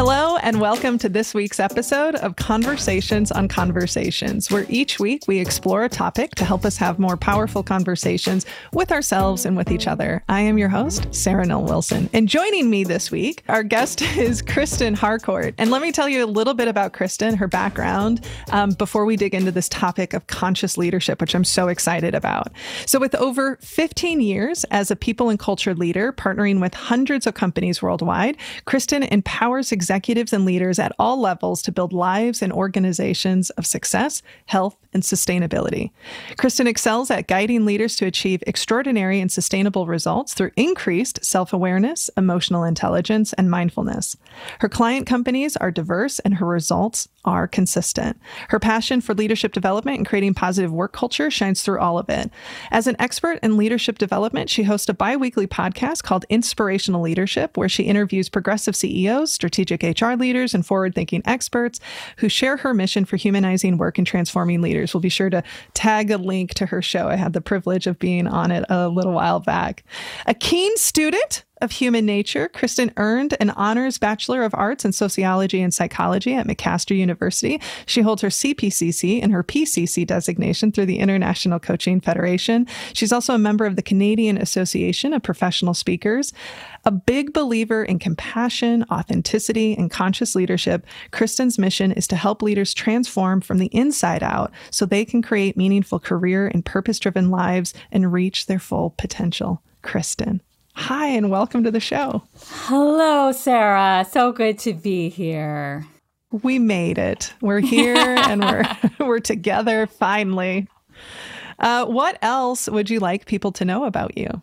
Hello, and welcome to this week's episode of Conversations on Conversations, where each week we explore a topic to help us have more powerful conversations with ourselves and with each other. I am your host, Sarah Noll Wilson. And joining me this week, our guest is Kristen Harcourt. And let me tell you a little bit about Kristen, her background, um, before we dig into this topic of conscious leadership, which I'm so excited about. So, with over 15 years as a people and culture leader, partnering with hundreds of companies worldwide, Kristen empowers executives and leaders at all levels to build lives and organizations of success, health, and sustainability. Kristen excels at guiding leaders to achieve extraordinary and sustainable results through increased self awareness, emotional intelligence, and mindfulness. Her client companies are diverse and her results are consistent. Her passion for leadership development and creating positive work culture shines through all of it. As an expert in leadership development, she hosts a bi weekly podcast called Inspirational Leadership, where she interviews progressive CEOs, strategic HR leaders, and forward thinking experts who share her mission for humanizing work and transforming leaders. We'll be sure to tag a link to her show. I had the privilege of being on it a little while back. A keen student of Human Nature, Kristen earned an honors Bachelor of Arts in Sociology and Psychology at McMaster University. She holds her CPCC and her PCC designation through the International Coaching Federation. She's also a member of the Canadian Association of Professional Speakers. A big believer in compassion, authenticity, and conscious leadership, Kristen's mission is to help leaders transform from the inside out so they can create meaningful career and purpose driven lives and reach their full potential. Kristen. Hi, and welcome to the show. Hello, Sarah. So good to be here. We made it. We're here and we're we're together finally. Uh, what else would you like people to know about you?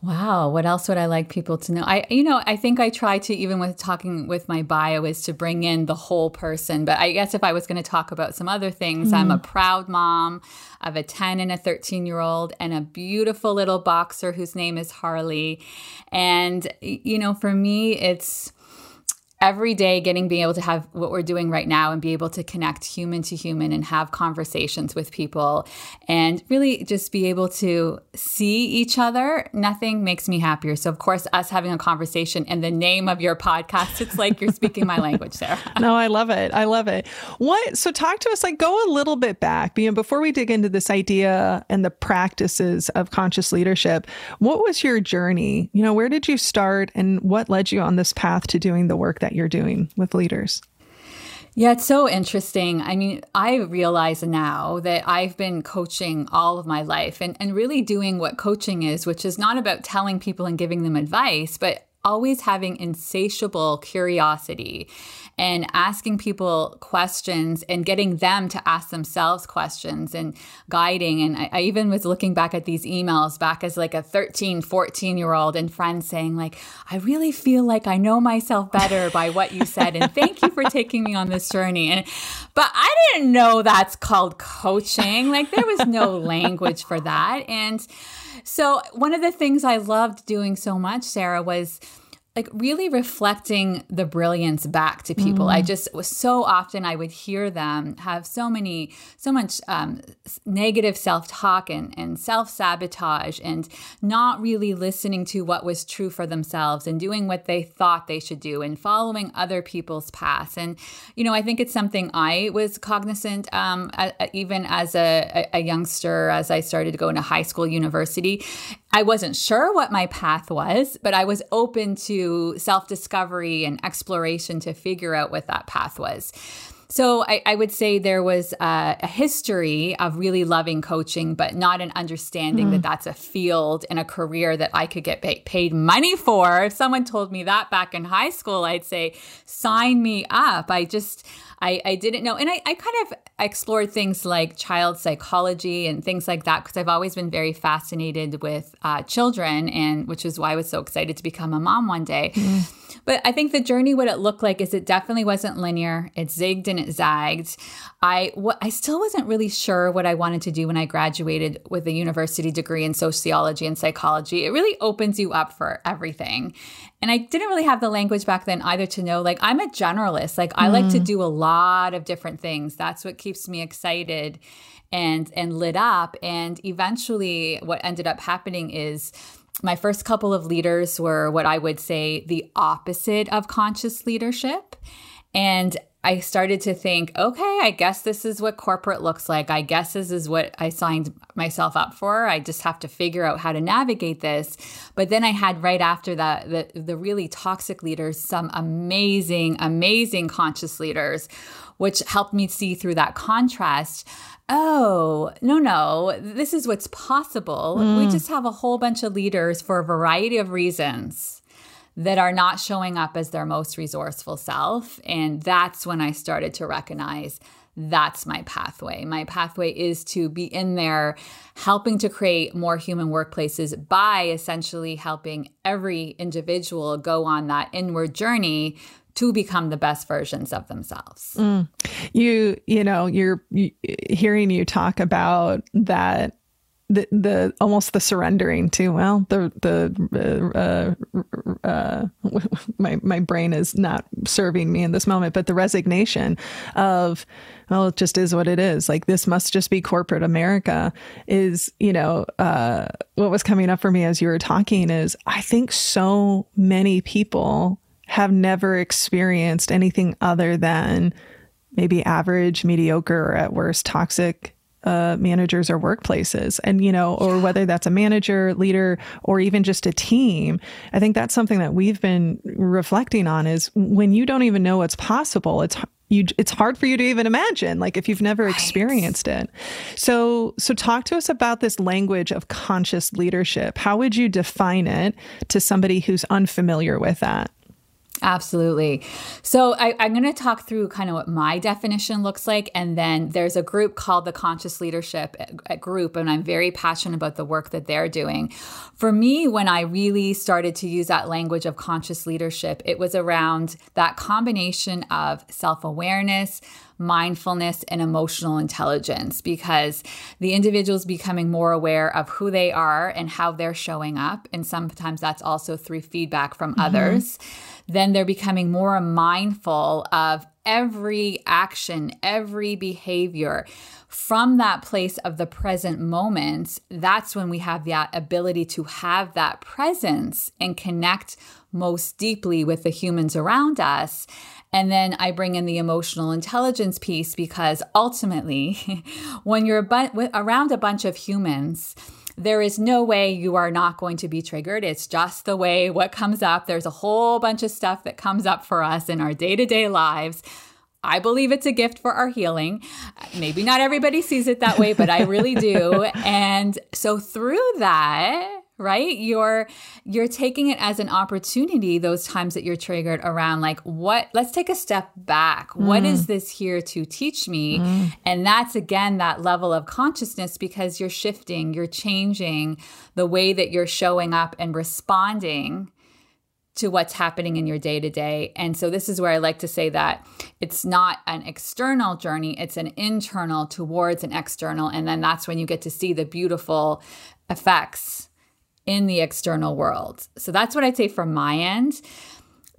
Wow, what else would I like people to know? I you know, I think I try to even with talking with my bio is to bring in the whole person, but I guess if I was going to talk about some other things, mm-hmm. I'm a proud mom of a 10 and a 13 year old and a beautiful little boxer whose name is Harley. And you know, for me it's every day getting being able to have what we're doing right now and be able to connect human to human and have conversations with people and really just be able to see each other nothing makes me happier. So of course us having a conversation and the name of your podcast it's like you're speaking my language sarah. No i love it. I love it. What so talk to us like go a little bit back. Before we dig into this idea and the practices of conscious leadership what was your journey? You know where did you start and what led you on this path to doing the work that that you're doing with leaders? Yeah, it's so interesting. I mean, I realize now that I've been coaching all of my life and, and really doing what coaching is, which is not about telling people and giving them advice, but always having insatiable curiosity and asking people questions and getting them to ask themselves questions and guiding. And I, I, even was looking back at these emails back as like a 13, 14 year old and friends saying, like, I really feel like I know myself better by what you said. And thank you for taking me on this journey. And but I didn't know that's called coaching. Like there was no language for that. And so one of the things I loved doing so much, Sarah, was like really reflecting the brilliance back to people. Mm. I just was so often I would hear them have so many, so much um, negative self talk and, and self sabotage and not really listening to what was true for themselves and doing what they thought they should do and following other people's paths. And, you know, I think it's something I was cognizant um, a, a, even as a, a youngster, as I started to go into high school, university. I wasn't sure what my path was, but I was open to self discovery and exploration to figure out what that path was. So I, I would say there was a, a, history of really loving coaching, but not an understanding mm. that hmm. that's a field and a career that I could get pay, paid money for. If someone told me that back in high school, I'd say, sign me up. I just, I, I didn't know. And I, I kind of explored things like child psychology and things like that because I've always been very fascinated with uh, children, and which is why I was so excited to become a mom one day. Mm. But I think the journey, what it looked like, is it definitely wasn't linear. It zigged and it zagged. I, what, I still wasn't really sure what I wanted to do when I graduated with a university degree in sociology and psychology. It really opens you up for everything. And I didn't really have the language back then either to know, like, I'm a generalist. Like, I mm. like to mm. do a lot of different things. That's what keeps me excited and and lit up. And eventually, what ended up happening is my first couple of leaders were what I would say the opposite of conscious leadership. And I started to think, okay, I guess this is what corporate looks like. I guess this is what I signed myself up for. I just have to figure out how to navigate this. But then I had right after that the the really toxic leaders, some amazing, amazing conscious leaders, which helped me see through that contrast. Oh, no, no, this is what's possible. Mm. We just have a whole bunch of leaders for a variety of reasons that are not showing up as their most resourceful self. And that's when I started to recognize that's my pathway. My pathway is to be in there helping to create more human workplaces by essentially helping every individual go on that inward journey to become the best versions of themselves. Mm. You, you know, you're you, hearing you talk about that the the almost the surrendering to well the the uh, uh, my my brain is not serving me in this moment but the resignation of well it just is what it is. Like this must just be corporate america is you know uh, what was coming up for me as you were talking is i think so many people have never experienced anything other than maybe average mediocre or at worst toxic uh, managers or workplaces. And you know or whether that's a manager leader or even just a team i think that's something that we've been reflecting on is when you don't even know what's possible it's you it's hard for you to even imagine like if you've never right. experienced it. So so talk to us about this language of conscious leadership. How would you define it to somebody who's unfamiliar with that Absolutely. So I, am going to talk through kind of what my definition looks like, and then there's a group called the Conscious Leadership uh, Group, and I'm very passionate about the work that they're doing. For me, when I really started to use that language of conscious leadership, it was around that combination of self awareness, mindfulness and emotional intelligence because the individual is becoming more aware of who they are and how they're showing up. And sometimes that's also through feedback from mm-hmm. others then they're becoming more mindful of every action, every behavior from that place of the present moment. That's when we have that ability to have that presence and connect most deeply with the humans around us. And then I bring in the emotional intelligence piece because ultimately, when you're around a bunch of humans, there is no way you are not going to be triggered. It's just the way what comes up. There's a whole bunch of stuff that comes up for us in our day to day lives. I believe it's a gift for our healing. Maybe not everybody sees it that way, but I really do. And so through that, right you're you're taking it as an opportunity those times that you're triggered around like what let's take a step back mm. what is this here to teach me mm. and that's again that level of consciousness because you're shifting you're changing the way that you're showing up and responding to what's happening in your day to day. And so, this is where I like to say that it's not an external journey, it's an internal towards an external. And then that's when you get to see the beautiful effects in the external world. So that's what I'd say from my end.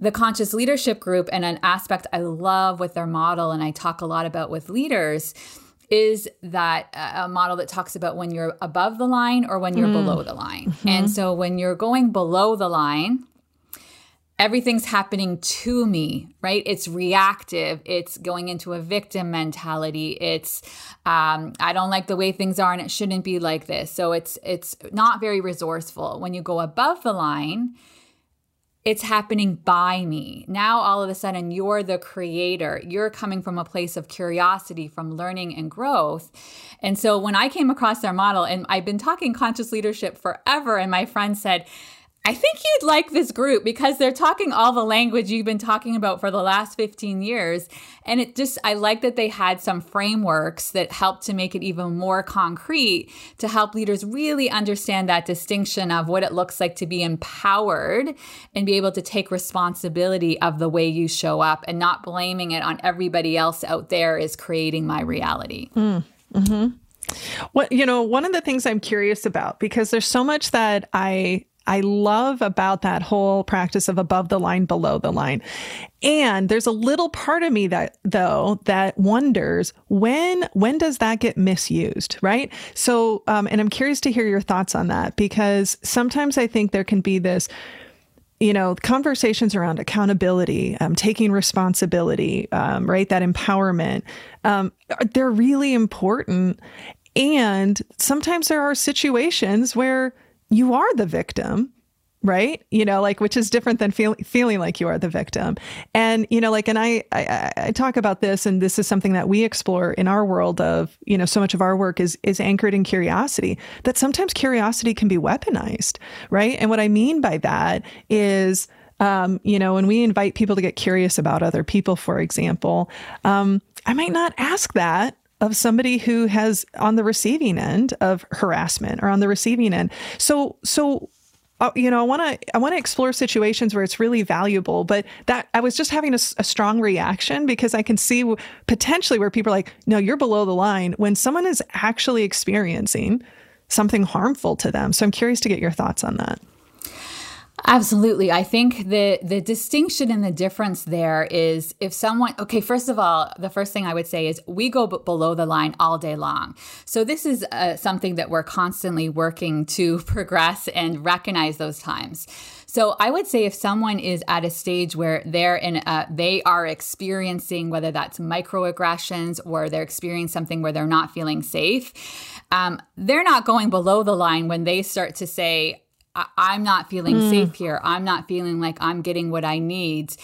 The conscious leadership group, and an aspect I love with their model, and I talk a lot about with leaders, is that a model that talks about when you're above the line or when you're mm. below the line. Mm-hmm. And so when you're going below the line, everything's happening to me, right? It's reactive. It's going into a victim mentality. It's um, I don't like the way things are, and it shouldn't be like this. So it's it's not very resourceful. When you go above the line, it's happening by me. Now, all of a sudden, you're the creator. You're coming from a place of curiosity, from learning and growth. And so, when I came across their model, and I've been talking conscious leadership forever, and my friend said, I think you'd like this group because they're talking all the language you've been talking about for the last 15 years. And it just, I like that they had some frameworks that helped to make it even more concrete to help leaders really understand that distinction of what it looks like to be empowered and be able to take responsibility of the way you show up and not blaming it on everybody else out there is creating my reality. Mm, mm-hmm. What, you know, one of the things I'm curious about, because there's so much that I I love about that whole practice of above the line, below the line. And there's a little part of me that though that wonders when when does that get misused, right? So, um, and I'm curious to hear your thoughts on that because sometimes I think there can be this you know, conversations around accountability, um, taking responsibility, um, right? That empowerment, um, they're really important. And sometimes there are situations where you are the victim right? You know like which is different than feel, feeling like you are the victim. And you know like and I, I i talk about this and this is something that we explore in our world of you know so much of our work is is anchored in curiosity that sometimes curiosity can be weaponized right? And what i mean by that is um, you know when we invite people to get curious about other people for example um, i might not ask that of somebody who has on the receiving end of harassment or on the receiving end. So, so uh, you know, I want to I want to explore situations where it's really valuable. But that I was just having a, a, strong reaction because I can see potentially where people are like, no, you're below the line when someone is actually experiencing something harmful to them. So I'm curious to get your thoughts on that. Absolutely. I think the the distinction and the difference there is if someone okay, first of all, the first thing I would say is we go below the line all day long. So this is uh, something that we're constantly working to progress and recognize those times. So I would say if someone is at a stage where they're in a, they are experiencing whether that's microaggressions or they're experiencing something where they're not feeling safe, um, they're not going below the line when they start to say I- am not feeling mm. safe here. I'm not feeling like I'm getting what I need.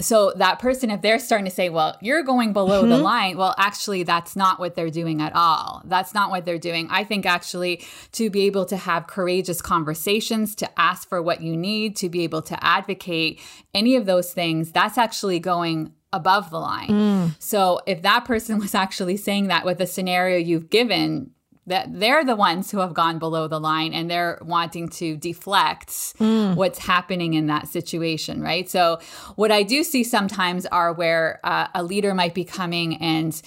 So that person, if they're starting to say, well, you're going below mm-hmm. the line, well, actually, that's not what they're doing at all. That's not what they're doing. I think actually to be able to have courageous conversations, to ask for what you need, to be able to advocate any of those things, that's actually going above the line. Mm. So if that person was actually saying that with the scenario you've given, that they're the ones who have gone below the line and they're wanting to deflect mm. what's happening in that situation, right? So, what I do see sometimes are where uh, a leader might be coming and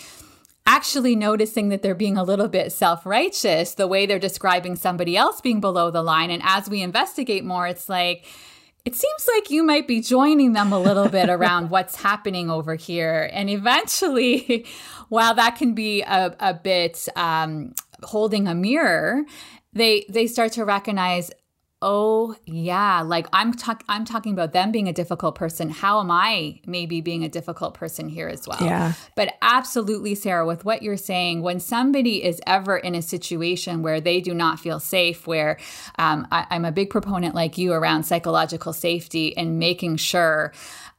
actually noticing that they're being a little bit self righteous, the way they're describing somebody else being below the line. And as we investigate more, it's like, it seems like you might be joining them a little bit around what's happening over here. And eventually, while that can be a, a bit um, holding a mirror, they they start to recognize oh yeah like i'm talking i'm talking about them being a difficult person. How am i maybe being a difficult person here as well? Yeah. But absolutely sarah with what you're saying when somebody is ever in a situation where they do not feel safe where um, I, i'm a big proponent like you around psychological safety and making sure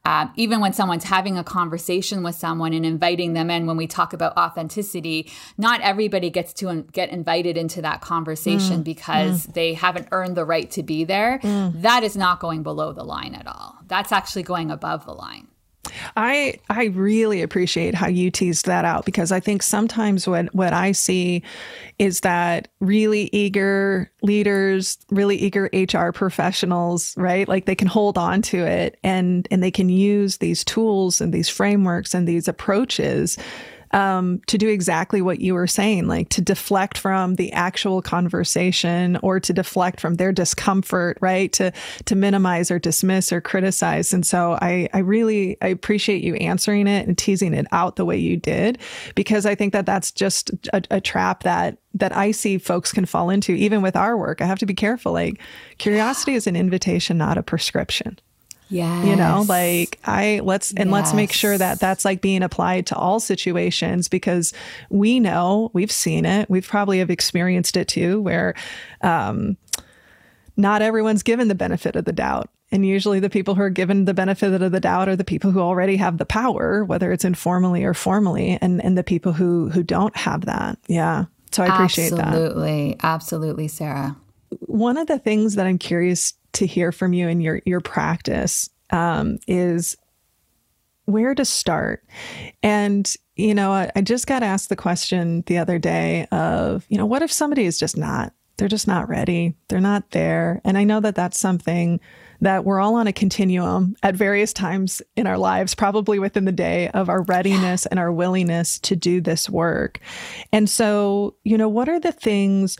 um, even when someone's having a conversation with someone and inviting them in, when we talk about authenticity, not everybody gets to get invited into that conversation mm. because mm. they haven't earned the right to be there. Mm. That is not going below the line at all. That's actually going above the line. I I really appreciate how you teased that out because I think sometimes what what I see is that really eager leaders, really eager HR professionals, right? Like they can hold on to it and and they can use these tools and these frameworks and these approaches um, to do exactly what you were saying, like to deflect from the actual conversation or to deflect from their discomfort, right? To to minimize or dismiss or criticize. And so I I really I appreciate you answering it and teasing it out the way you did because I think that that's just a, a trap that that I see folks can fall into even with our work. I have to be careful. Like curiosity is an invitation, not a prescription. Yeah. You know, like I let's and yes. let's make sure that that's like being applied to all situations because we know we've seen it. We've probably have experienced it too where um not everyone's given the benefit of the doubt. And usually the people who are given the benefit of the doubt are the people who already have the power, whether it's informally or formally, and, and the people who who don't have that. Yeah. So I appreciate absolutely, that. Absolutely. Absolutely, Sarah. One of the things that I'm curious to hear from you in your your practice um, is where to start. And you know, I, I just got asked the question the other day of you know, what if somebody is just not they're just not ready. They're not there. And I know that that's something that we're all on a continuum at various times in our lives, probably within the day of our readiness and our willingness to do this work. And so, you know, what are the things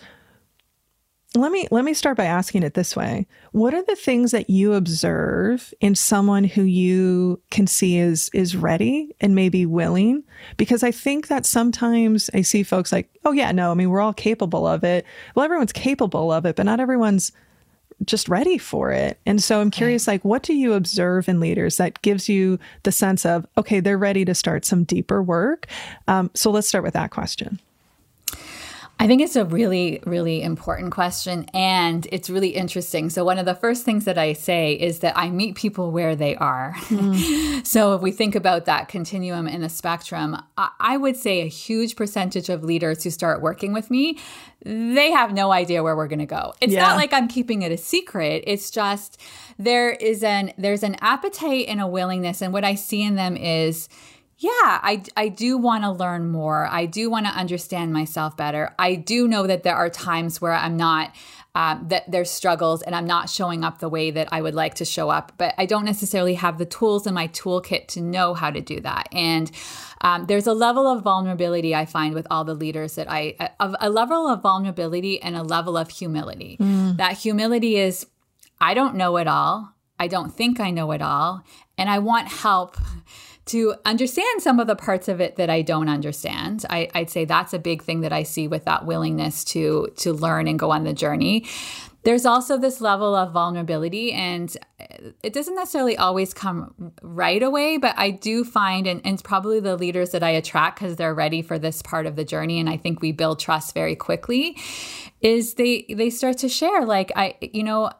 let me let me start by asking it this way. What are the things that you observe in someone who you can see is is ready and maybe willing? Because i think that sometimes i see folks like oh yeah no i mean we're all capable of it. Well everyone's capable of it but not everyone's just ready for it. And so i'm curious like what do you observe in leaders that gives you the sense of okay they're ready to start some deeper work? Um, so let's start with that question I think it's a really, really important question and it's really interesting. So, one of the first things that I say is that I meet people where they are. Mm. so, if we think about that continuum in the spectrum, I would say a huge percentage of leaders who start working with me, they have no idea where we're going to go. It's yeah. not like I'm keeping it a secret. It's just there is an there's an appetite and a willingness and what I see in them is yeah, I, I do want to learn more. I do want to understand myself better. I do know that there are times where I'm not, um, that there's struggles and I'm not showing up the way that I would like to show up, but I don't necessarily have the tools in my toolkit to know how to do that. And um, there's a level of vulnerability I find with all the leaders that I, a, a level of vulnerability and a level of humility. Mm. That humility is, I don't know it all. I don't think I know it all. And I want help to understand some of the parts of it that I don't understand. I, would say that's a big thing that I see with that willingness to to learn and go on the journey. There's also this level of vulnerability, and it doesn't necessarily always come right away, but I do find, and, and it's probably the leaders that I attract because they're ready for this part of the journey, and I think we build trust very quickly. Is they they start to share like I, you know,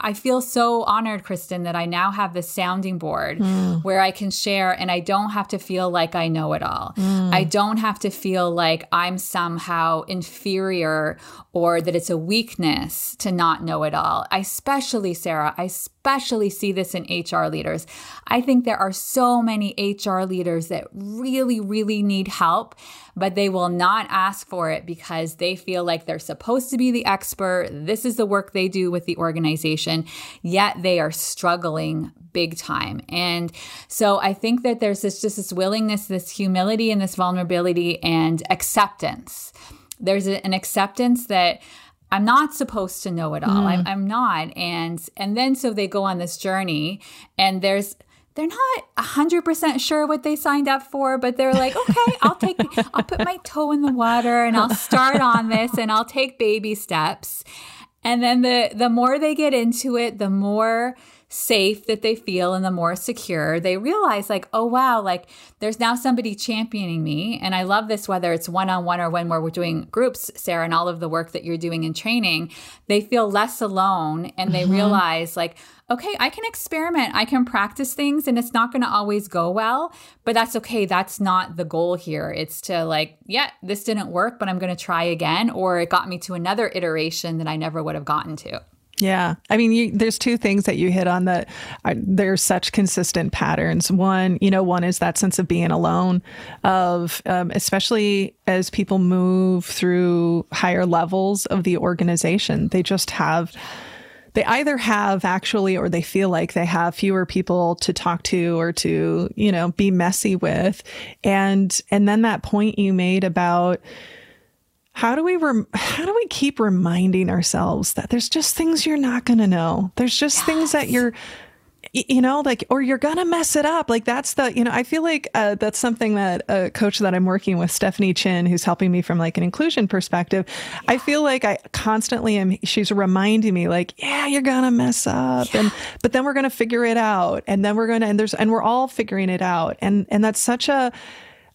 I feel so honored, Kristen, that I now have this sounding board mm. where I can share and I don't have to feel like I know it all. Mm. I don't have to feel like I'm somehow inferior or that it's a weakness to not know it all. I especially, Sarah, I especially see this in HR leaders. I think there are so many HR leaders that really, really need help, but they will not ask for it because they feel like they're supposed to be the expert. This is the work they do with the organization, yet they are struggling big time. And so I think that there's this just this willingness, this humility, and this vulnerability and acceptance. There's an acceptance that I'm not supposed to know it all. Mm. I'm, I'm not. And and then so they go on this journey and there's they're not 100% sure what they signed up for, but they're like, okay, I'll take, I'll put my toe in the water and I'll start on this and I'll take baby steps. And then the, the more they get into it, the more safe that they feel and the more secure they realize like oh wow like there's now somebody championing me and i love this whether it's one-on-one or when we're doing groups sarah and all of the work that you're doing in training they feel less alone and they mm-hmm. realize like okay i can experiment i can practice things and it's not going to always go well but that's okay that's not the goal here it's to like yeah this didn't work but i'm going to try again or it got me to another iteration that i never would have gotten to yeah. I mean, you, there's two things that you hit on that are, there's such consistent patterns. One, you know, one is that sense of being alone, of um, especially as people move through higher levels of the organization, they just have. They either have actually, or they feel like they have fewer people to talk to or to, you know, be messy with, and and then that point you made about, how do we rem- how do we keep reminding ourselves that there's just things you're not going to know there's just yes. things that you're you know like or you're gonna mess it up like that's the you know i feel like uh, that's something that a coach that i'm working with stephanie chin who's helping me from like an inclusion perspective yeah. i feel like i constantly am she's reminding me like yeah you're gonna mess up yeah. and but then we're gonna figure it out and then we're gonna and there's and we're all figuring it out and and that's such a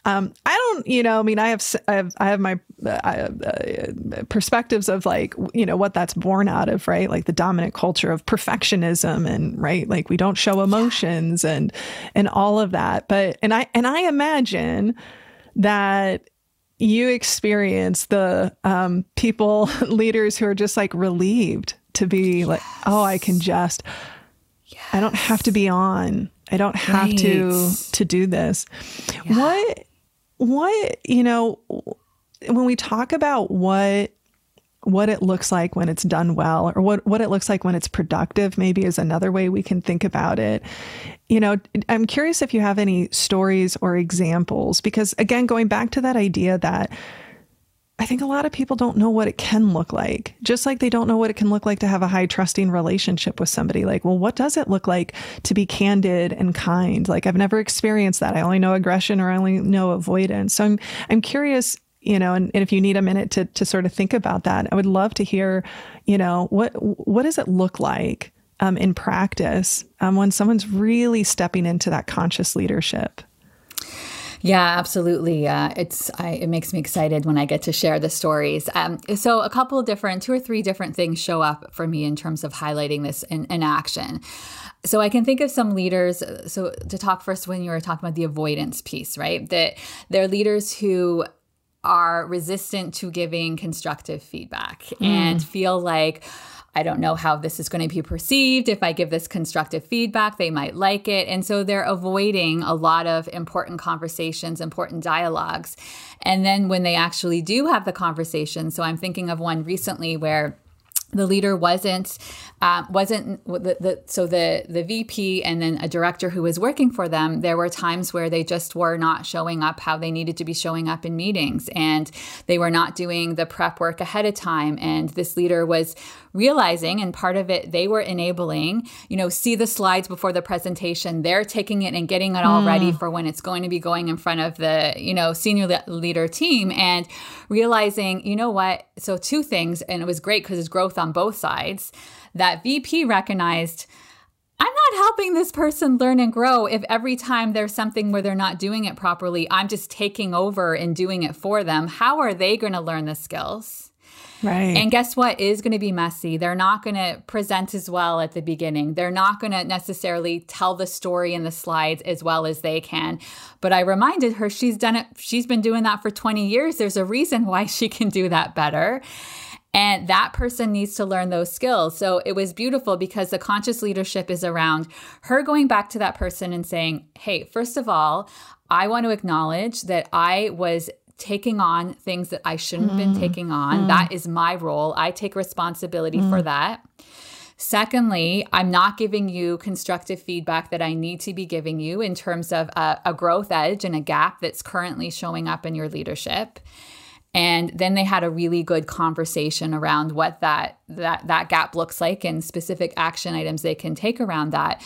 um, I don't, you know, I mean, I have, I have, I have my uh, uh, perspectives of like, you know, what that's born out of, right? Like the dominant culture of perfectionism and right, like we don't show emotions and and all of that. But and I and I imagine that you experience the um, people leaders who are just like relieved to be yes. like, oh, I can just, yes. I don't have to be on. I don't have right. to to do this. Yeah. What what, you know, when we talk about what what it looks like when it's done well or what, what it looks like when it's productive maybe is another way we can think about it you know i'm curious if you have any stories or examples because again going back to that idea that I think a lot of people don't know what it can look like, just like they don't know what it can look like to have a high trusting relationship with somebody. Like, well, what does it look like to be candid and kind? Like, I've never experienced that. I only know aggression or I only know avoidance. So I'm, I'm curious, you know, and, and if you need a minute to, to sort of think about that, I would love to hear, you know, what, what does it look like um, in practice um, when someone's really stepping into that conscious leadership? Yeah, absolutely. Uh, it's I, it makes me excited when I get to share the stories. Um, so a couple of different, two or three different things show up for me in terms of highlighting this in, in action. So I can think of some leaders. So to talk first, when you were talking about the avoidance piece, right? That they're leaders who are resistant to giving constructive feedback mm. and feel like I don't know how this is going to be perceived. If I give this constructive feedback, they might like it. And so they're avoiding a lot of important conversations, important dialogues. And then when they actually do have the conversation, so I'm thinking of one recently where the leader wasn't uh, wasn't the, the, so the the VP and then a director who was working for them. There were times where they just were not showing up how they needed to be showing up in meetings, and they were not doing the prep work ahead of time. And this leader was realizing, and part of it they were enabling. You know, see the slides before the presentation. They're taking it and getting it all mm. ready for when it's going to be going in front of the you know senior le- leader team, and realizing, you know what? So two things, and it was great because it's growth on both sides that VP recognized I'm not helping this person learn and grow if every time there's something where they're not doing it properly, I'm just taking over and doing it for them. How are they going to learn the skills? Right. And guess what is going to be messy? They're not going to present as well at the beginning. They're not going to necessarily tell the story in the slides as well as they can. But I reminded her she's done it, she's been doing that for 20 years. There's a reason why she can do that better. And that person needs to learn those skills. So it was beautiful because the conscious leadership is around her going back to that person and saying, Hey, first of all, I want to acknowledge that I was taking on things that I shouldn't have been mm. taking on. Mm. That is my role. I take responsibility mm. for that. Secondly, I'm not giving you constructive feedback that I need to be giving you in terms of a, a growth edge and a gap that's currently showing up in your leadership and then they had a really good conversation around what that that that gap looks like and specific action items they can take around that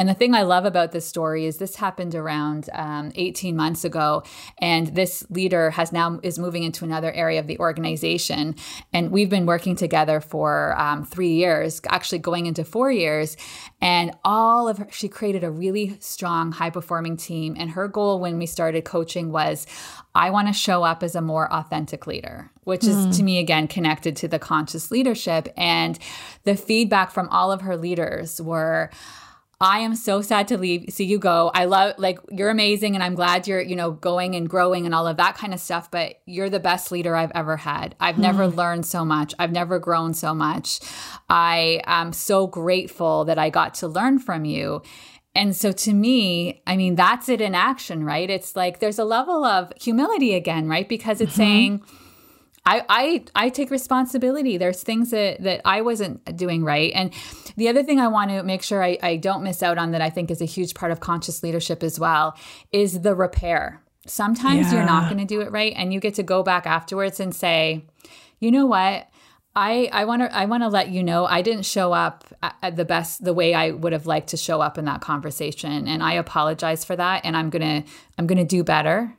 and the thing I love about this story is this happened around um, 18 months ago, and this leader has now is moving into another area of the organization, and we've been working together for um, three years, actually going into four years, and all of her, she created a really strong, high performing team, and her goal when we started coaching was, I want to show up as a more authentic leader, which is mm. to me again connected to the conscious leadership, and the feedback from all of her leaders were I am so sad to leave, see you go. I love, like, you're amazing and I'm glad you're, you know, going and growing and all of that kind of stuff, but you're the best leader I've ever had. I've mm never learned so much. I've never grown so much. I am so grateful that I got to learn from you. And so to me, I mean, that's it in action, right? It's like there's a level of humility again, right? Because it's mm-hmm. saying, I, I I take responsibility. There's things that that I wasn't doing right. And the other thing I want to make sure I, I don't miss out on that I think is a huge part of conscious leadership as well is the repair. Sometimes yeah. you're not going to do it right and you get to go back afterwards and say, you know what? I, I want to I want to let you know I didn't show up at the best the way I would have liked to show up in that conversation and I apologize for that and I'm going to I'm going to do better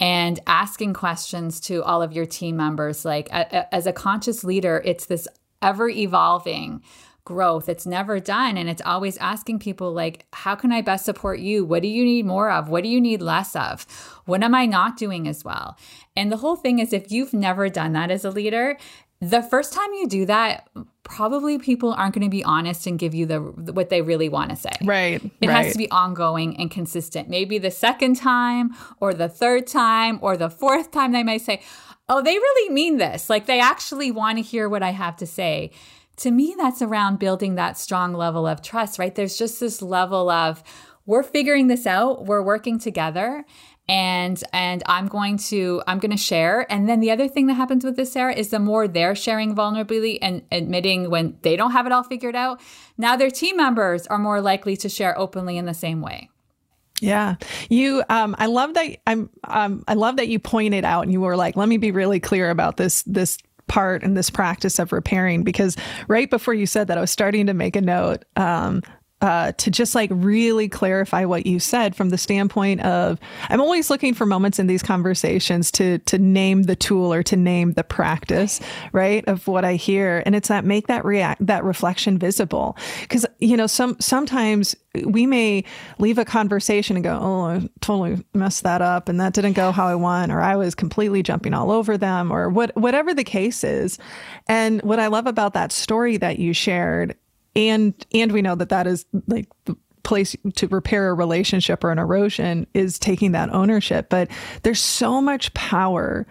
and asking questions to all of your team members. Like, as a conscious leader, it's this ever evolving growth. It's never done. And it's always asking people, like, how can I best support you? What do you need more of? What do you need less of? What am I not doing as well? And the whole thing is, if you've never done that as a leader, the first time you do that, probably people aren't going to be honest and give you the what they really want to say. Right. It right. has to be ongoing and consistent. Maybe the second time or the third time or the fourth time they may say, "Oh, they really mean this. Like they actually want to hear what I have to say." To me, that's around building that strong level of trust, right? There's just this level of we're figuring this out, we're working together, and and i'm going to i'm going to share and then the other thing that happens with this sarah is the more they're sharing vulnerability and admitting when they don't have it all figured out now their team members are more likely to share openly in the same way Yeah, you. Um, I love that. I'm. Um, I love that you pointed out, and you were like, "Let me be really clear about this. This part and this practice of repairing." Because right before you said that, I was starting to make a note um, uh, to just like really clarify what you said from the standpoint of I'm always looking for moments in these conversations to to name the tool or to name the practice, right, of what I hear, and it's that make that react that reflection visible. Because you know some sometimes we may leave a conversation and go, oh, I totally messed that up, and that didn't go how I want, or I was completely jumping all over them, or what whatever the case is, and what I love about that story that you shared and and we know that that is like the place to repair a relationship or an erosion is taking that ownership. But there's so much power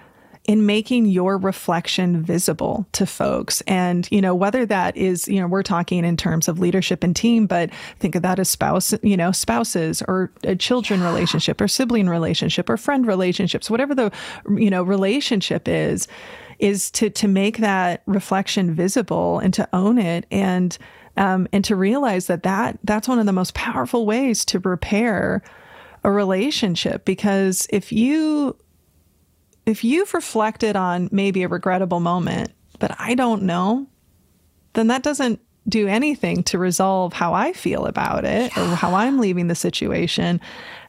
in making your reflection visible to folks. And you know whether that is you know we're talking in terms of leadership and team but think of that as spouse you know spouses or a children yeah. relationship or sibling relationship or friend relationships whatever the you know relationship is is to to make that reflection visible and to own it. And um, and to realize that that that's one of the most powerful ways to repair a relationship because if you if you've reflected on maybe a regrettable moment but i don't know then that doesn't do anything to resolve how i feel about it yeah. or how i'm leaving the situation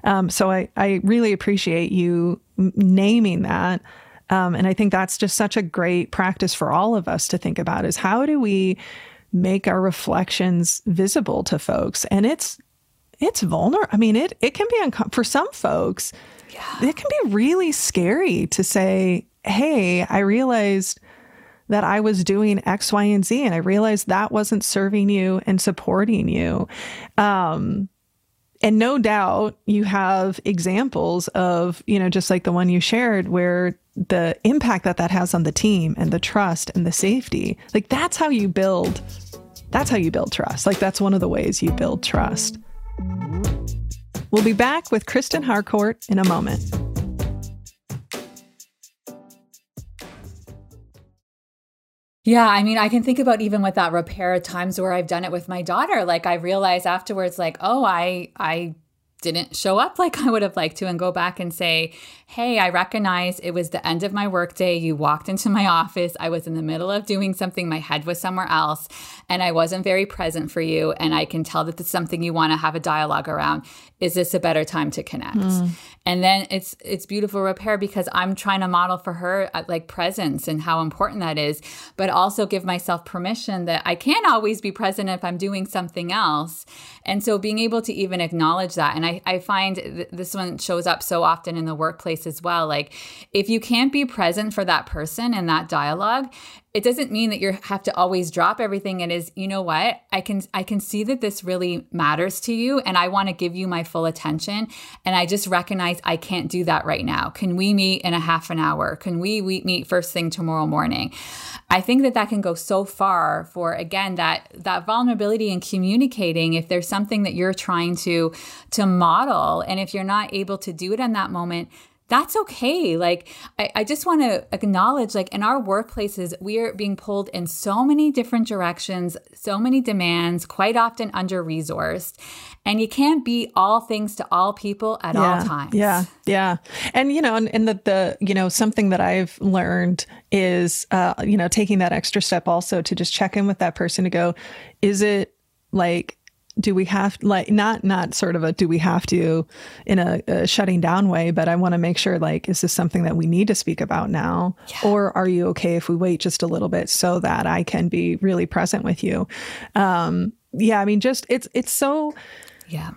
um, so I, I really appreciate you naming that um, and i think that's just such a great practice for all of us to think about is how do we make our reflections visible to folks. And it's it's vulnerable. I mean, it it can be uncomfortable for some folks. Yeah. It can be really scary to say, "Hey, I realized that I was doing X, Y, and Z, and I realized that wasn't serving you and supporting you." Um, and no doubt you have examples of, you know, just like the one you shared, where the impact that that has on the team and the trust and the safety. Like that's how you build that's how you build trust. Like that's one of the ways you build trust. We'll be back with kristen harcourt in a moment Yeah, I mean, I can think about even with that repair times where I've done it with my daughter. Like I realized afterwards, like, oh, I I didn't show up like I would have liked to and go back and say, Hey, I recognize it was the end of my workday. You walked into my office. I was in the middle of doing something. My head was somewhere else and I wasn't very present for you. And I can tell that it's something you want to have a dialogue around. Is this a better time to connect? Mm. And then it's it's beautiful repair because I'm trying to model for her uh, like presence and how important that is, but also give myself permission that I can't always be present if I'm doing something else. And so being able to even acknowledge that. And I, I find th- this one shows up so often in the workplace as well. Like if you can't be present for that person in that dialogue, it doesn't mean that you have to always drop everything. It is you know what? I can i can see that this really matters to you and i want to give you my full attention and i just recognize i can't do that right now. Can we meet in a half an hour? Can we, we meet first thing tomorrow morning? I think that that can go so far for again that that vulnerability in communicating if there's something that you're trying to to model and if you're not able to do it in that moment that's okay. Like, I, I just want to acknowledge, like, in our workplaces, we are being pulled in so many different directions, so many demands, quite often under resourced. And you can't be all things to all people at yeah, all times. Yeah. Yeah. And, you know, and, and the, the, you know, something that I've learned is, uh, you know, taking that extra step also to just check in with that person to go, is it like, do we have like not not sort of a do we have to in a, a shutting down way but i want to make sure like is this something that we need to speak about now? Yeah. or are you okay if we wait just a little bit so that i can be really present with you? Um yeah i mean just it's it's so yeah.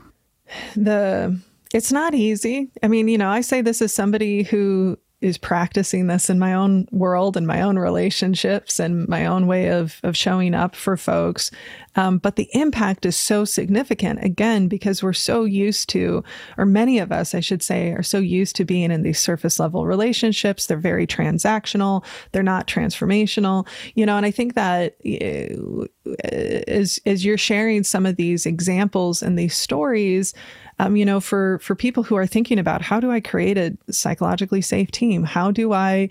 the it's not easy. I mean you know i say this as somebody who is practicing this in my own world and my own relationships and my own way of of showing up for folks. Um, but the impact is so significant again because we're so used to, or many of us, I should say, are so used to being in these surface level relationships. They're very transactional. They're not transformational, you know. And I think that uh, as as you're sharing some of these examples and these stories um, you know, for for people who are thinking about how do I create a psychologically safe team? How do I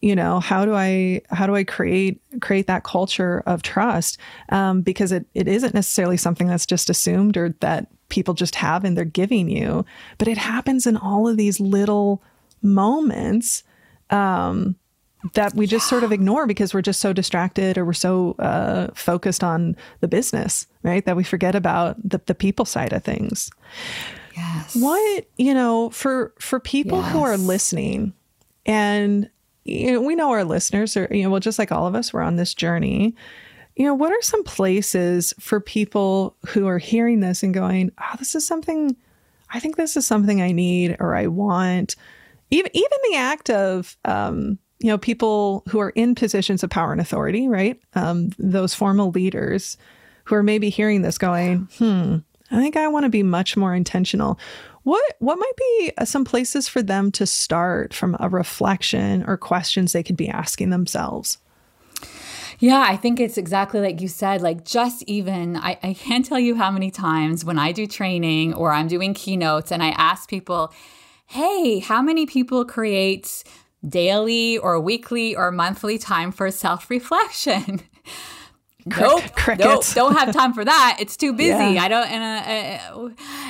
you know how do i how do i create create that culture of trust um, because it, it isn't necessarily something that's just assumed or that people just have and they're giving you, but it happens in all of these little moments um, that we just yeah. sort of ignore because we're just so distracted or we're so uh, focused on the business, right? That we forget about the, the people side of things. Yes. What, you know, for for people yes. who are listening and you know, we know our listeners are, you know, well, just like all of us, we're on this journey. You know, what are some places for people who are hearing this and going, oh, this is something, I think this is something I need or I want? Even, even the act of, um, you know, people who are in positions of power and authority, right? Um, those formal leaders who are maybe hearing this going, hmm, I think I want to be much more intentional. What what might be uh, some places for them to start from a reflection or questions they could be asking themselves? Yeah, I think it's exactly like you said. Like, just even, I, I can't tell you how many times when I do training or I'm doing keynotes and I ask people, hey, how many people create daily or weekly or monthly time for self reflection? nope, nope, don't have time for that. It's too busy. Yeah. I don't. And uh,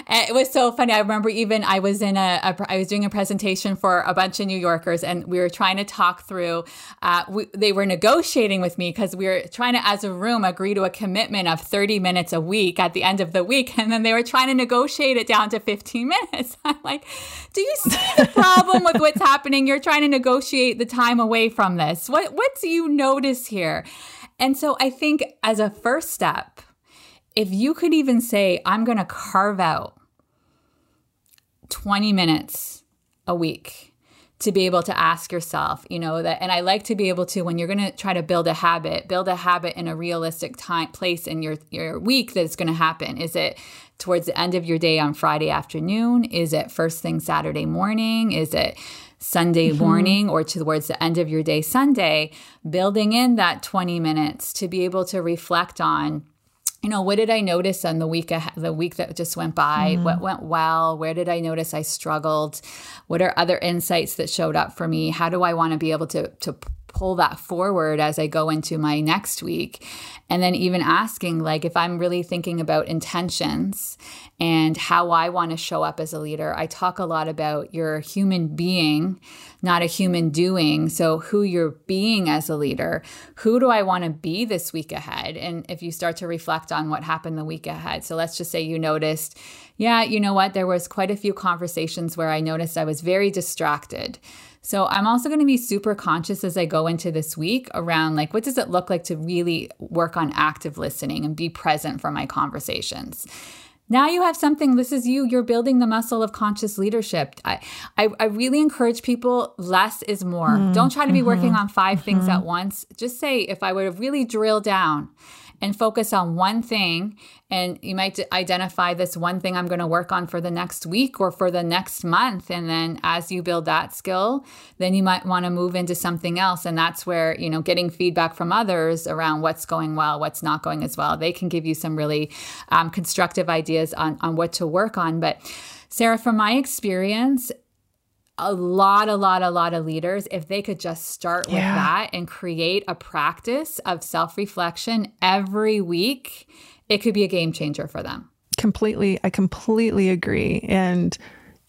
uh, it was so funny. I remember even I was in a, a, I was doing a presentation for a bunch of New Yorkers, and we were trying to talk through. Uh, we, they were negotiating with me because we were trying to, as a room, agree to a commitment of thirty minutes a week at the end of the week, and then they were trying to negotiate it down to fifteen minutes. I'm like, do you see the problem with what's happening? You're trying to negotiate the time away from this. What what do you notice here? And so I think as a first step, if you could even say, I'm going to carve out 20 minutes a week to be able to ask yourself, you know, that, and I like to be able to, when you're going to try to build a habit, build a habit in a realistic time, place in your, your week that it's going to happen. Is it towards the end of your day on Friday afternoon? Is it first thing Saturday morning? Is it Sunday mm-hmm. morning or towards the end of your day Sunday, building in that 20 minutes to be able to reflect on you know what did i notice on the week ahead, the week that just went by mm-hmm. what went well where did i notice i struggled what are other insights that showed up for me how do i want to be able to to pull that forward as I go into my next week. And then even asking, like, if I'm really thinking about intentions and how I want to show up as a leader, I talk a lot about your human being, not a human doing. So, who you're being as a leader, who do I want to be this week ahead? And if you start to reflect on what happened the week ahead. So, let's just say you noticed, yeah, you know what? There was quite a few conversations where I noticed I was very distracted. So I'm also going to be super conscious as I go into this week around like what does it look like to really work on active listening and be present for my conversations. Now you have something, this is you, you're building the muscle of conscious leadership. I, I, I really encourage people less is more. Mm, Don't try to be mm-hmm, working on 5 mm-hmm. things at once. Just say, if I would have really drilled down and focus on one thing. And you might identify this one thing I'm going to work on for the next week or for the next month. And then as you build that skill, then you might want to move into something else. And that's where, you know, getting feedback from others around what's going well, what's not going as well. They can give you some really um, constructive ideas on, on what to work on. But Sarah, from my experience, a lot, a lot, a lot of leaders, if they could just start with yeah. that and create a practice of self reflection every week, it could be a game changer for them. Completely. I completely agree. And,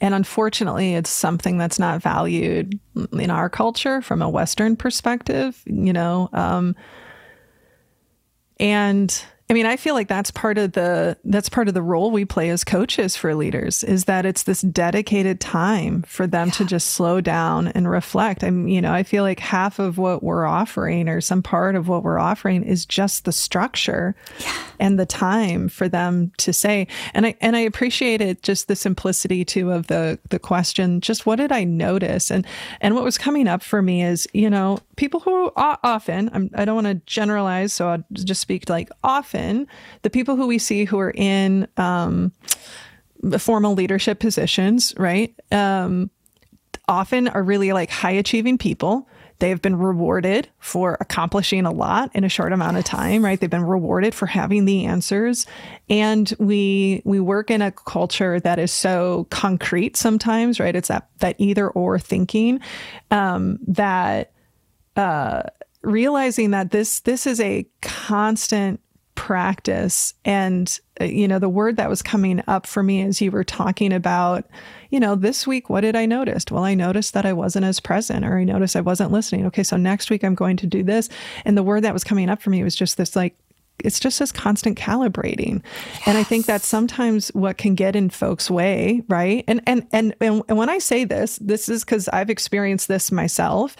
and unfortunately, it's something that's not valued in our culture from a Western perspective, you know. Um, and I mean, I feel like that's part of the that's part of the role we play as coaches for leaders is that it's this dedicated time for them yeah. to just slow down and reflect. I'm, you know, I feel like half of what we're offering or some part of what we're offering is just the structure yeah. and the time for them to say. And I and I appreciate it just the simplicity too of the the question, just what did I notice? And and what was coming up for me is, you know, people who often, I'm, I do not want to generalize, so I'll just speak like often, the people who we see who are in um, formal leadership positions, right? Um, often are really like high achieving people. They have been rewarded for accomplishing a lot in a short amount of time, right? They've been rewarded for having the answers. And we we work in a culture that is so concrete sometimes, right? It's that that either or thinking um, that uh, realizing that this this is a constant practice. And, uh, you know, the word that was coming up for me as you were talking about, you know, this week, what did I notice? Well, I noticed that I wasn't as present or I noticed I wasn't listening. Okay, so next week I'm going to do this. And the word that was coming up for me was just this like, it's just this constant calibrating. Yes. And I think that's sometimes what can get in folks' way, right? And and and and, and when I say this, this is because I've experienced this myself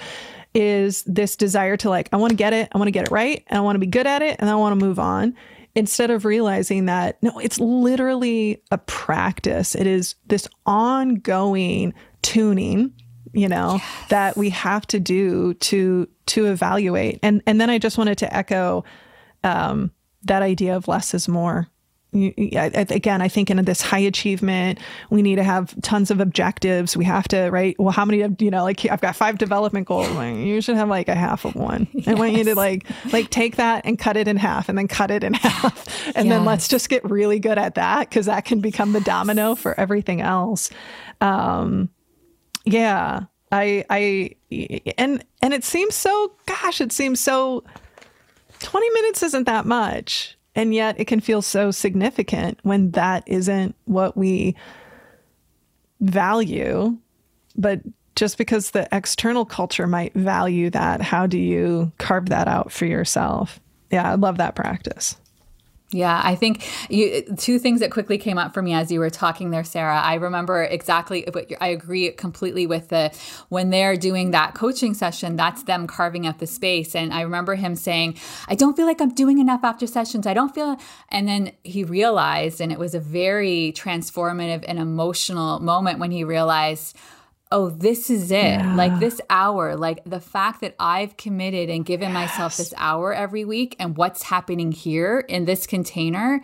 is this desire to like, I want to get it, I want to get it right, and I want to be good at it, and I want to move on. Instead of realizing that, no, it's literally a practice. It is this ongoing tuning, you know, yes. that we have to do to to evaluate. And and then I just wanted to echo um, that idea of less is more again, I think in this high achievement, we need to have tons of objectives. We have to, right? Well, how many, you know, like I've got five development goals. Like, you should have like a half of one. Yes. I want you to like, like take that and cut it in half and then cut it in half. And yes. then let's just get really good at that because that can become the domino for everything else. Um, yeah. I, I, and, and it seems so, gosh, it seems so, 20 minutes isn't that much and yet it can feel so significant when that isn't what we value. But just because the external culture might value that, how do you carve that out for yourself? Yeah, I love that practice. Yeah, I think you, two things that quickly came up for me as you were talking there, Sarah. I remember exactly, but I agree completely with the when they're doing that coaching session, that's them carving out the space. And I remember him saying, I don't feel like I'm doing enough after sessions. I don't feel, and then he realized, and it was a very transformative and emotional moment when he realized, oh, this is it. Yeah. Like this hour, like the fact that I've committed and given yes. myself this hour every week and what's happening here in this container,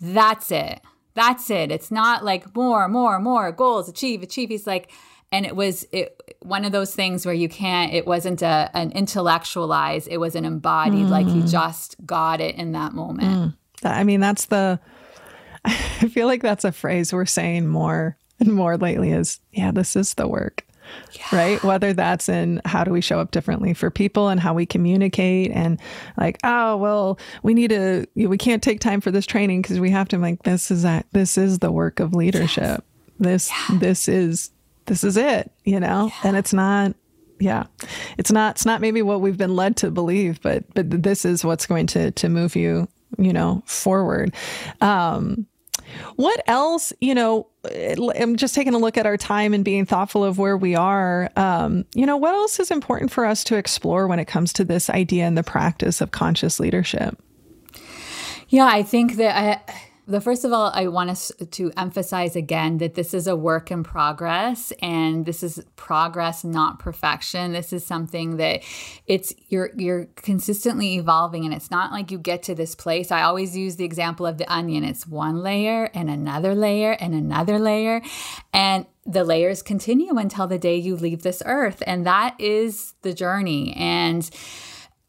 that's it. That's it. It's not like more, more, more goals, achieve, achieve. He's like, and it was it, one of those things where you can't it wasn't a, an intellectualized it was an embodied mm. like he just got it in that moment mm. i mean that's the i feel like that's a phrase we're saying more and more lately is, yeah, this is the work. Yeah. Right. Whether that's in how do we show up differently for people and how we communicate and like, oh, well, we need to, we can't take time for this training because we have to like, this is that, this is the work of leadership. Yes. This, yeah. this is, this is it, you know, yeah. and it's not, yeah, it's not, it's not maybe what we've been led to believe, but, but this is what's going to, to move you, you know, forward. Um, what else, you know, I'm just taking a look at our time and being thoughtful of where we are. Um, you know, what else is important for us to explore when it comes to this idea and the practice of conscious leadership? Yeah, I think that I the first of all, I want us to emphasize again that this is a work in progress and this is progress, not perfection. This is something that it's you're you're consistently evolving and it's not like you get to this place. I always use the example of the onion. It's one layer and another layer and another layer. And the layers continue until the day you leave this earth. And that is the journey. And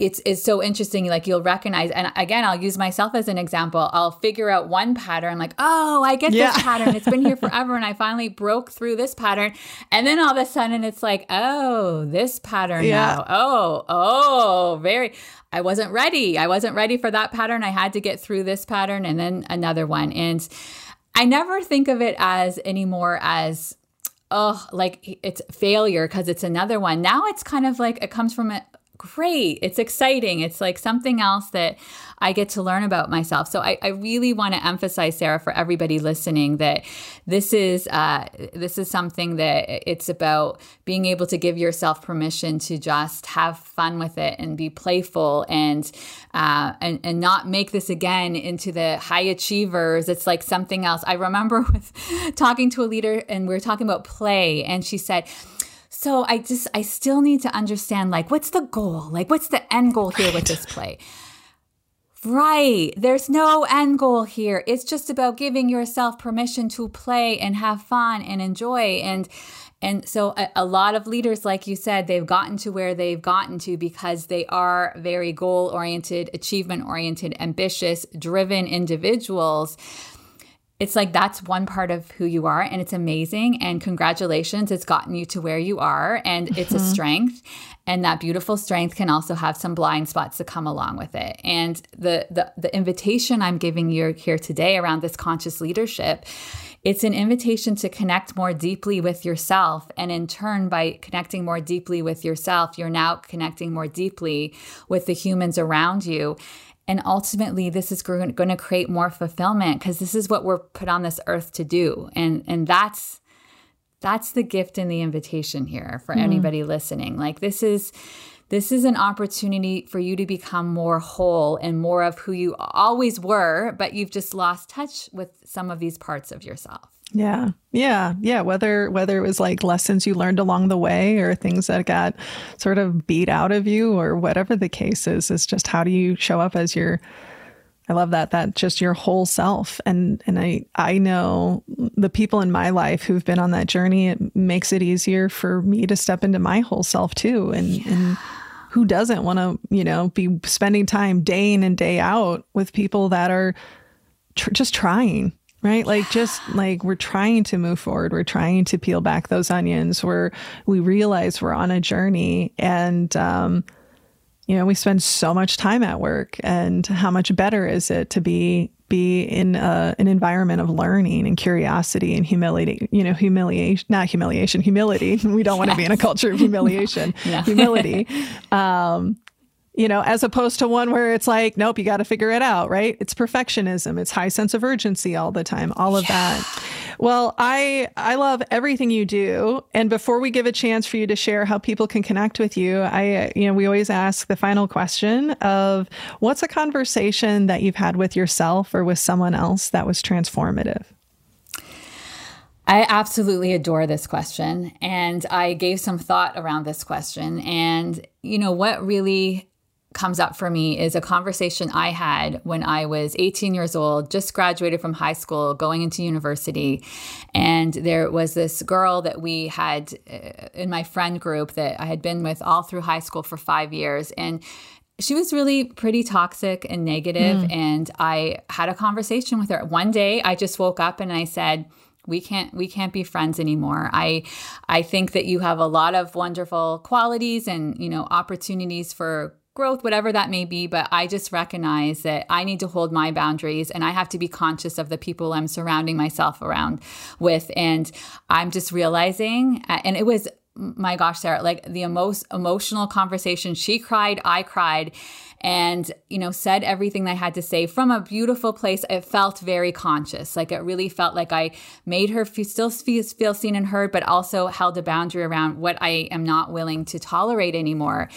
it's it's so interesting like you'll recognize and again I'll use myself as an example. I'll figure out one pattern like oh I get yeah. this pattern. It's been here forever and I finally broke through this pattern. And then all of a sudden it's like oh this pattern yeah. now. Oh oh very I wasn't ready. I wasn't ready for that pattern. I had to get through this pattern and then another one. And I never think of it as anymore as oh like it's failure because it's another one. Now it's kind of like it comes from a, great. It's exciting. It's like something else that I get to learn about myself. So I, I really want to emphasize, Sarah, for everybody listening, that this is uh, this is something that it's about being able to give yourself permission to just have fun with it and be playful and uh, and and not make this again into the high achievers. It's like something else. I remember with talking to a leader and we were talking about play, and she said so I just, I still need to understand like, what's the goal? Like, what's the end goal here right. with this play? Right. There's no end goal here. It's just about giving yourself permission to play and have fun and enjoy. And and so a, a, lot of leaders, like you said, they've gotten to where they've gotten to because they are very goal oriented, achievement oriented, ambitious, driven individuals it's like that's one part of who you are and it's amazing and congratulations it's gotten you to where you are and it's mm-hmm. a strength and that beautiful strength can also have some blind spots to come along with it and the the, the invitation i'm giving you here today around this conscious leadership it's an invitation to connect more deeply with yourself. And in turn, by connecting more deeply with yourself, you're now connecting more deeply with the humans around you. And ultimately, this is going to create more fulfillment because this is what we're put on this earth to do. And, and that's, that's the gift and the invitation here for mm. anybody listening. Like this is, this is an opportunity for you to become more whole and more of who you always were, but you've just lost touch with some of these parts of yourself. Yeah. Yeah. Yeah. Whether whether it was like lessons you learned along the way or things that got sort of beat out of you or whatever the case is, is just how do you show up as your I love that that just your whole self and and I I know the people in my life who've been on that journey it makes it easier for me to step into my whole self too and yeah. and who doesn't want to, you know, be spending time day in and day out with people that are tr- just trying right? Like just like we're trying to move forward. We're trying to peel back those onions. Where we realize we're on a journey and um you know we spend so much time at work and how much better is it to be be in a, an environment of learning and curiosity and humility you know humiliation not humiliation humility. We don't want to be in a culture of humiliation. Humility. Um you know, as opposed to one where it's like, nope, you got to figure it out, right? It's perfectionism, it's high sense of urgency all the time, all of yeah. that. Well, I I love everything you do, and before we give a chance for you to share how people can connect with you, I you know, we always ask the final question of what's a conversation that you've had with yourself or with someone else that was transformative? I absolutely adore this question. And I gave some thought around this question. And, you know, what really comes up for me is a conversation I had when I was 18 years old, just graduated from high school, going into university. And there was this girl that we had uh, in my friend group that I had been with all through high school for five years. And she was really pretty toxic and negative, mm. And I had a conversation with her. One day I just woke up and I said, we can't we can't be friends anymore i i think that you have a lot of wonderful qualities and you know opportunities for growth, whatever that may be. But I just recognize that I need to hold my boundaries and I have to be conscious of the people I'm surrounding myself around with. And I'm just realizing, and it was, my gosh, Sarah, like the most emotional conversation. She cried, I cried and you know said everything i had to say from a beautiful place. It felt very conscious. Like it really felt like i made her feel, still feel seen and heard but also held a boundary around what i am not willing to tolerate anymore.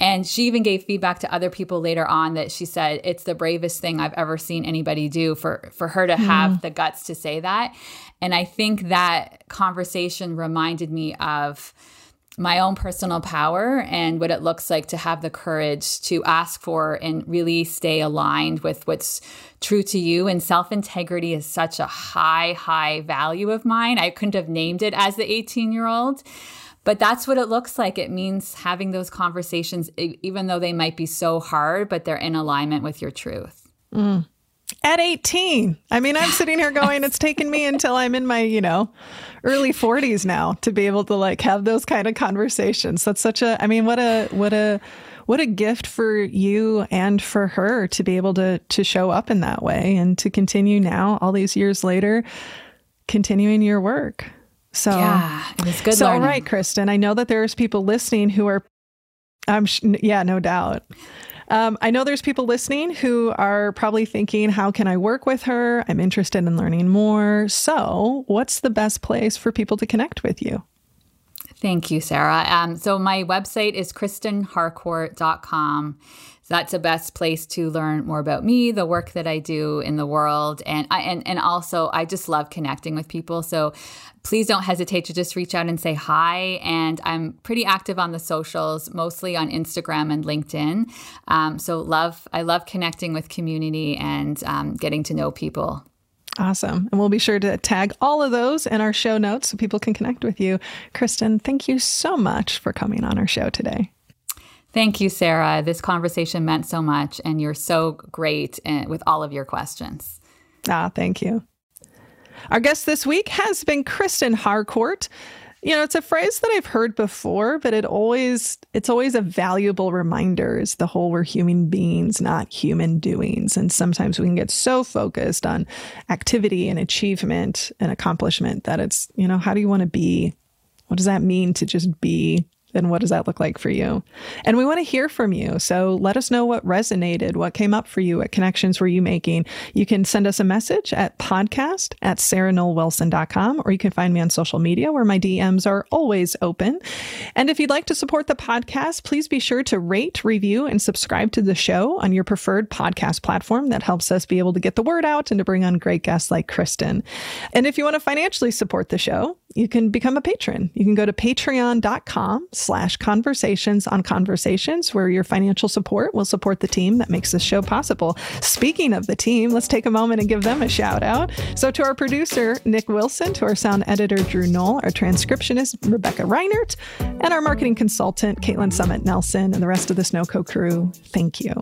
And she even gave feedback to other people later on that she said it's the bravest thing i've ever seen anybody do for for her to have mm. the guts to say that. And i think that conversation reminded me of my own personal power and what it looks like to have the courage to ask for and really stay aligned with what's true to you. And self integrity is such a high, high value of mine. I couldn't have named it as the 18 year old. But that's what it looks like. It means having those conversations, even though they might be so hard, but they're in alignment with your truth. Mm at 18. I mean, I'm sitting here going, it's taken me until I'm in my, you know, early 40s now to be able to like have those kind of conversations. That's such a, I mean, what a, what a, what a gift for you and for her to be able to to show up in that way and to continue now all these years later continuing your work. So yeah, it was good. So learning. all right, Kristen, I know that there's people listening who are I'm sh- yeah, no doubt. Um, I know there's people listening who are probably thinking, how can I work with her? I'm interested in learning more. So, what's the best place for people to connect with you? Thank you, Sarah. Um, so, my website is kristenharcourt.com. That's the best place to learn more about me, the work that I do in the world, and I, and and also I just love connecting with people. So please don't hesitate to just reach out and say hi. And I'm pretty active on the socials, mostly on Instagram and LinkedIn. Um, so love, I love connecting with community and um, getting to know people. Awesome. And we'll be sure to tag all of those in our show notes so people can connect with you. Kristen, thank you so much for coming on our show today. Thank you, Sarah. This conversation meant so much, and you're so great eh, with all of your questions. Ah, thank you. Our guest this week has been Kristen Harcourt. You know, it's a phrase that I've heard before, but it always it's always a valuable reminder is the whole we're human beings, not human doings. And sometimes we can get so focused on activity and achievement and accomplishment that it's, you know, how do you want to be? What does that mean to just be then what does that look like for you? And we want to hear from you. So let us know what resonated, what came up for you, what connections were you making. You can send us a message at podcast at sarahnollwilson.com, or you can find me on social media where my DMs are always open. And if you'd like to support the podcast, please be sure to rate, review, and subscribe to the show on your preferred podcast platform. That helps us be able to get the word out and to bring on great guests like Kristen. And if you want to financially support the show, you can become a patron. You can go to patreon.com slash conversations on conversations where your financial support will support the team that makes this show possible. Speaking of the team, let's take a moment and give them a shout out. So to our producer, Nick Wilson, to our sound editor, Drew Noll, our transcriptionist, Rebecca Reinert, and our marketing consultant, Caitlin Summit Nelson, and the rest of the Snowco crew, thank you.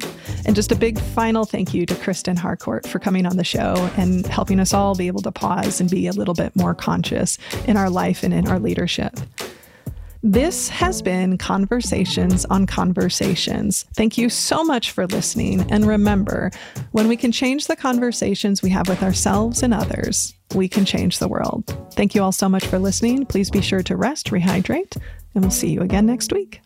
And just a big final thank you to Kristen Harcourt for coming on the show and helping us all be able to pause and be a little bit more conscious in our life and in our leadership. This has been Conversations on Conversations. Thank you so much for listening. And remember, when we can change the conversations we have with ourselves and others, we can change the world. Thank you all so much for listening. Please be sure to rest, rehydrate, and we'll see you again next week.